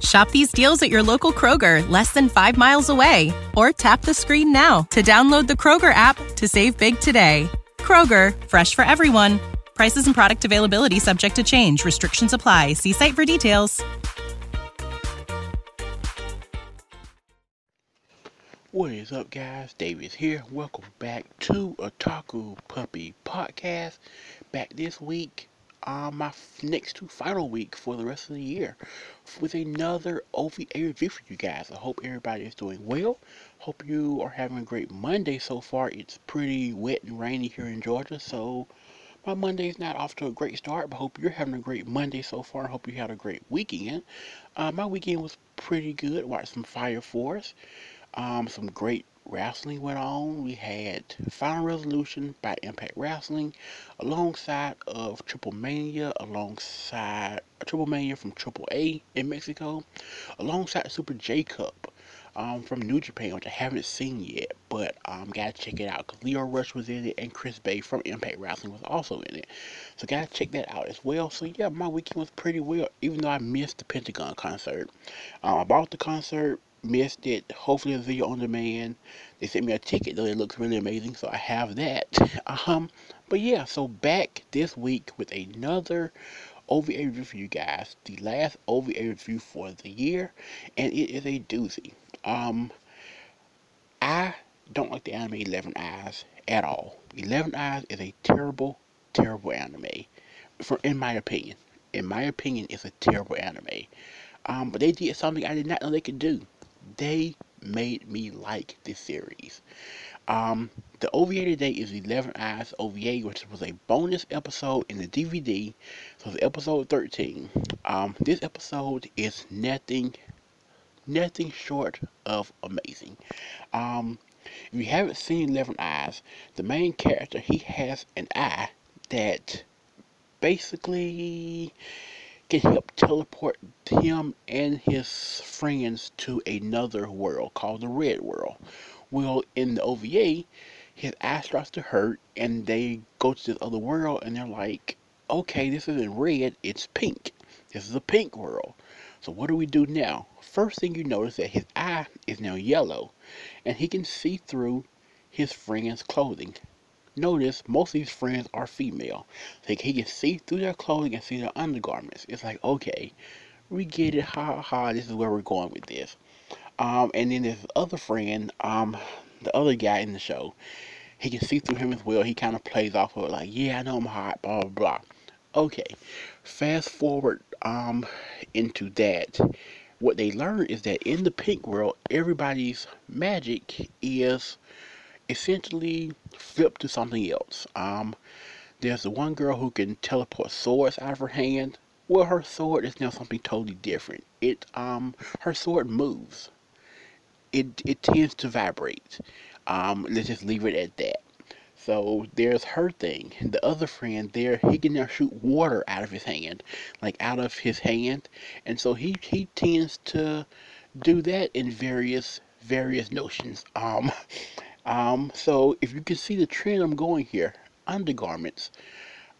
Shop these deals at your local Kroger, less than 5 miles away, or tap the screen now to download the Kroger app to save big today. Kroger, fresh for everyone. Prices and product availability subject to change. Restrictions apply. See site for details. What is up, guys? Davis here. Welcome back to Otaku Puppy Podcast. Back this week, uh, my next to final week for the rest of the year, with another OVA review for you guys. I hope everybody is doing well. Hope you are having a great Monday so far. It's pretty wet and rainy here in Georgia, so my Monday is not off to a great start, but hope you're having a great Monday so far. Hope you had a great weekend. Uh, my weekend was pretty good. Watched some Fire Force. Um, some great wrestling went on. We had Final Resolution by Impact Wrestling, alongside of Triple Mania, alongside Triple Mania from Triple A in Mexico, alongside Super J Cup um, from New Japan, which I haven't seen yet, but um, gotta check it out because Lio Rush was in it and Chris Bey from Impact Wrestling was also in it, so gotta check that out as well. So yeah, my weekend was pretty well, even though I missed the Pentagon concert. Um, I bought the concert missed it. Hopefully, a video on demand. They sent me a ticket though; it looks really amazing, so I have that. Um, but yeah, so back this week with another OVA review for you guys. The last OVA review for the year, and it is a doozy. Um, I don't like the anime Eleven Eyes at all. Eleven Eyes is a terrible, terrible anime, for in my opinion. In my opinion, it's a terrible anime. Um, but they did something I did not know they could do they made me like this series. Um, the OVA today is 11 Eyes OVA, which was a bonus episode in the DVD. So it's episode 13. Um, this episode is nothing, nothing short of amazing. Um, if you haven't seen 11 Eyes, the main character, he has an eye that basically can help teleport him and his friends to another world called the Red World. Well, in the OVA, his eye starts to hurt, and they go to this other world, and they're like, okay, this isn't red, it's pink. This is a pink world. So what do we do now? First thing you notice that his eye is now yellow, and he can see through his friend's clothing notice most of these friends are female. Like he can see through their clothing and see their undergarments. It's like, okay, we get it. Ha ha. This is where we're going with this. Um, and then this other friend, um, the other guy in the show, he can see through him as well. He kind of plays off of it like, yeah, I know I'm hot, blah blah blah. Okay, fast forward um into that. What they learn is that in the pink world, everybody's magic is essentially flip to something else. Um, there's the one girl who can teleport swords out of her hand. Well, her sword is now something totally different. It um, her sword moves. It it tends to vibrate. Um, let's just leave it at that. So there's her thing. The other friend there, he can now shoot water out of his hand, like out of his hand, and so he he tends to do that in various various notions. Um, um, so if you can see the trend I'm going here, undergarments,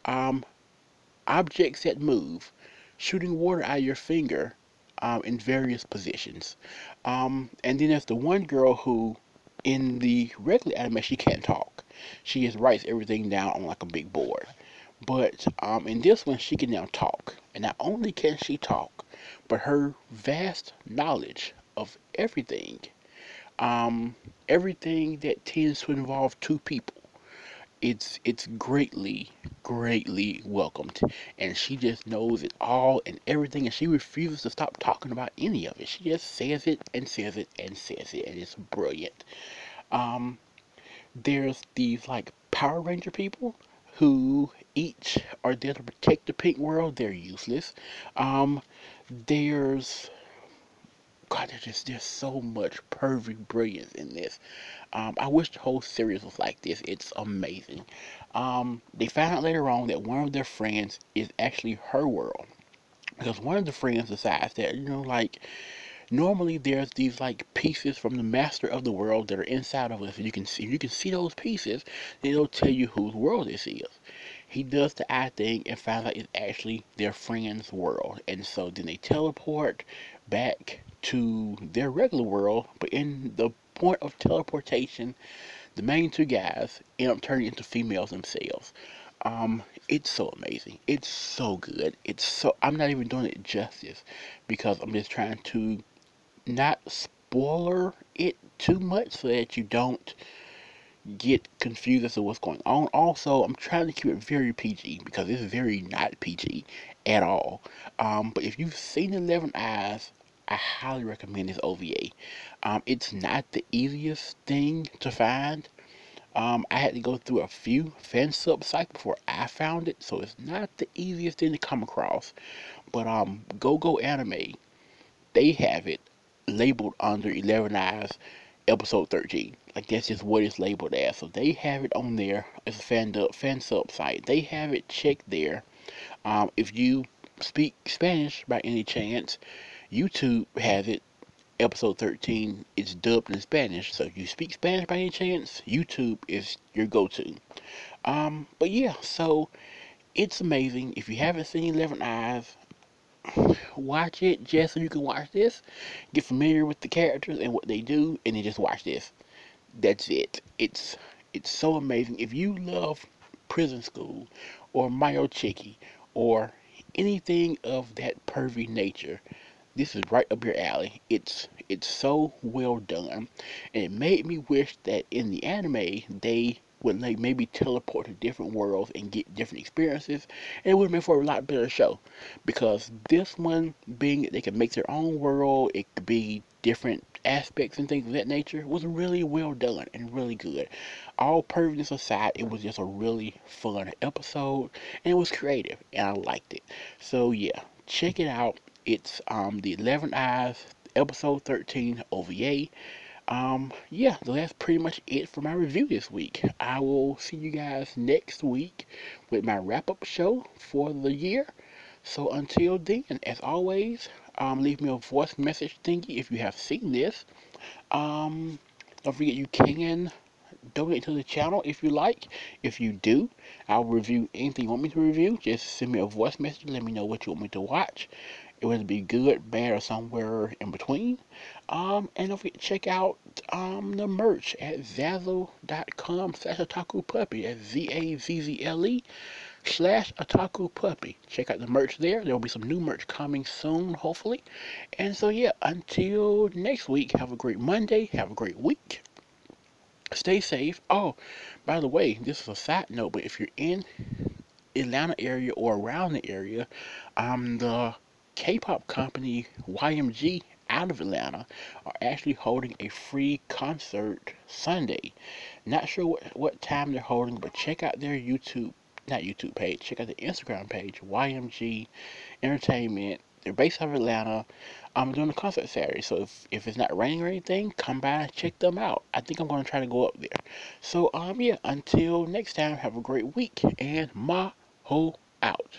um, objects that move, shooting water out of your finger um, in various positions. Um, and then there's the one girl who, in the regular anime, she can't talk. She just writes everything down on like a big board. But um, in this one, she can now talk. And not only can she talk, but her vast knowledge of everything, um, everything that tends to involve two people, it's it's greatly, greatly welcomed. And she just knows it all and everything, and she refuses to stop talking about any of it. She just says it and says it and says it, and it's brilliant. Um, there's these like Power Ranger people who each are there to protect the pink world. They're useless. Um, there's God, there's just there's so much perfect brilliance in this. Um, I wish the whole series was like this. It's amazing. Um, they found out later on that one of their friends is actually her world. Because one of the friends decides that, you know, like, normally there's these like pieces from the master of the world that are inside of us. You can see you can see those pieces, then it'll tell you whose world this is. He does the eye thing and finds out it's actually their friend's world. And so then they teleport back to their regular world, but in the point of teleportation, the main two guys end up turning into females themselves. Um, it's so amazing. It's so good. It's so I'm not even doing it justice because I'm just trying to not spoiler it too much so that you don't get confused as to what's going on. Also, I'm trying to keep it very PG because it's very not PG at all. Um, but if you've seen Eleven Eyes, I highly recommend this OVA. Um, it's not the easiest thing to find. Um, I had to go through a few fan sub sites before I found it, so it's not the easiest thing to come across. But um, Go Go Anime, they have it labeled under 11 Eyes episode 13. Like that's just what it's labeled as. So they have it on there. It's a fan, fan sub site. They have it checked there. Um, if you speak Spanish by any chance, YouTube has it. Episode 13 is dubbed in Spanish, so if you speak Spanish by any chance, YouTube is your go-to. Um, but yeah, so it's amazing. If you haven't seen Eleven Eyes, watch it just so you can watch this, get familiar with the characters and what they do, and then just watch this. That's it. It's it's so amazing. If you love Prison School or Mayo Chiki or anything of that pervy nature, this is right up your alley. It's it's so well done, and it made me wish that in the anime they would like maybe teleport to different worlds and get different experiences, and it would have been for a lot better show. Because this one, being they can make their own world, it could be different aspects and things of that nature, was really well done and really good. All perviness aside, it was just a really fun episode, and it was creative, and I liked it. So yeah, check it out. It's um, the 11 Eyes episode 13 OVA. Um, yeah, so that's pretty much it for my review this week. I will see you guys next week with my wrap up show for the year. So until then, as always, um, leave me a voice message thingy if you have seen this. Um, don't forget you can donate to the channel if you like. If you do, I'll review anything you want me to review. Just send me a voice message. Let me know what you want me to watch. It would be good, bad, or somewhere in between. Um, and don't forget to check out um, the merch at zazzle.com slash otaku puppy. That's Z-A-Z-Z-L-E slash otaku puppy. Check out the merch there. There will be some new merch coming soon, hopefully. And so, yeah, until next week, have a great Monday. Have a great week. Stay safe. Oh, by the way, this is a side note, but if you're in Atlanta area or around the area, um, the K-pop company YMG out of Atlanta are actually holding a free concert Sunday. Not sure what, what time they're holding, but check out their YouTube, not YouTube page, check out the Instagram page, YMG Entertainment. They're based out of Atlanta. I'm doing a concert Saturday, so if, if it's not raining or anything, come by and check them out. I think I'm going to try to go up there. So, um, yeah, until next time, have a great week, and Maho out.